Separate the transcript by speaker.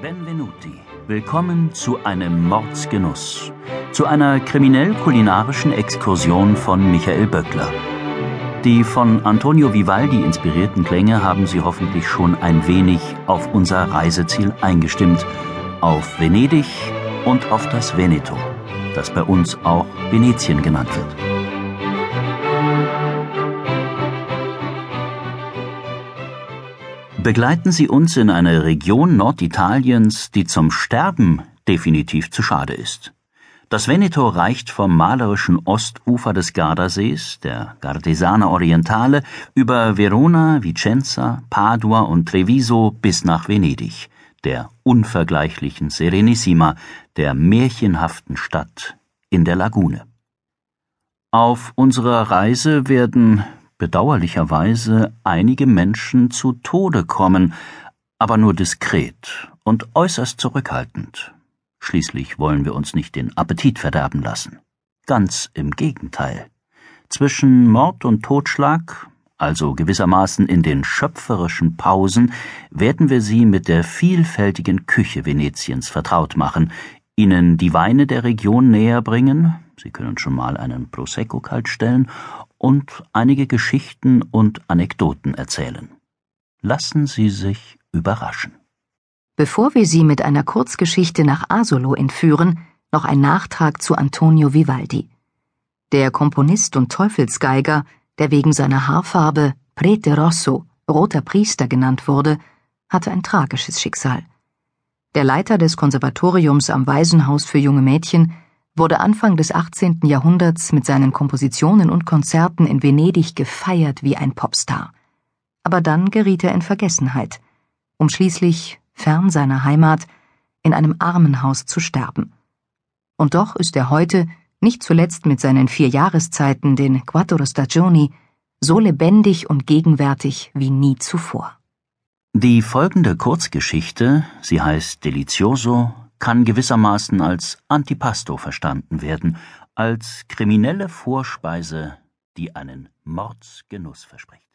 Speaker 1: Benvenuti. Willkommen zu einem Mordsgenuss. Zu einer kriminell-kulinarischen Exkursion von Michael Böckler. Die von Antonio Vivaldi inspirierten Klänge haben Sie hoffentlich schon ein wenig auf unser Reiseziel eingestimmt. Auf Venedig und auf das Veneto, das bei uns auch Venetien genannt wird. Begleiten Sie uns in eine Region Norditaliens, die zum Sterben definitiv zu schade ist. Das Veneto reicht vom malerischen Ostufer des Gardasees, der Gardesana Orientale, über Verona, Vicenza, Padua und Treviso bis nach Venedig, der unvergleichlichen Serenissima, der märchenhaften Stadt in der Lagune. Auf unserer Reise werden bedauerlicherweise einige Menschen zu Tode kommen, aber nur diskret und äußerst zurückhaltend. Schließlich wollen wir uns nicht den Appetit verderben lassen. Ganz im Gegenteil. Zwischen Mord und Totschlag, also gewissermaßen in den schöpferischen Pausen, werden wir Sie mit der vielfältigen Küche Venetiens vertraut machen, Ihnen die Weine der Region näher bringen, Sie können schon mal einen Prosecco kalt stellen und einige Geschichten und Anekdoten erzählen. Lassen Sie sich überraschen.
Speaker 2: Bevor wir Sie mit einer Kurzgeschichte nach Asolo entführen, noch ein Nachtrag zu Antonio Vivaldi. Der Komponist und Teufelsgeiger, der wegen seiner Haarfarbe Prete Rosso, roter Priester genannt wurde, hatte ein tragisches Schicksal. Der Leiter des Konservatoriums am Waisenhaus für junge Mädchen wurde Anfang des 18. Jahrhunderts mit seinen Kompositionen und Konzerten in Venedig gefeiert wie ein Popstar. Aber dann geriet er in Vergessenheit, um schließlich, fern seiner Heimat, in einem Armenhaus zu sterben. Und doch ist er heute, nicht zuletzt mit seinen vier Jahreszeiten, den Quattro Stagioni, so lebendig und gegenwärtig wie nie zuvor.
Speaker 1: Die folgende Kurzgeschichte, sie heißt Delizioso, kann gewissermaßen als Antipasto verstanden werden, als kriminelle Vorspeise, die einen Mordsgenuss verspricht.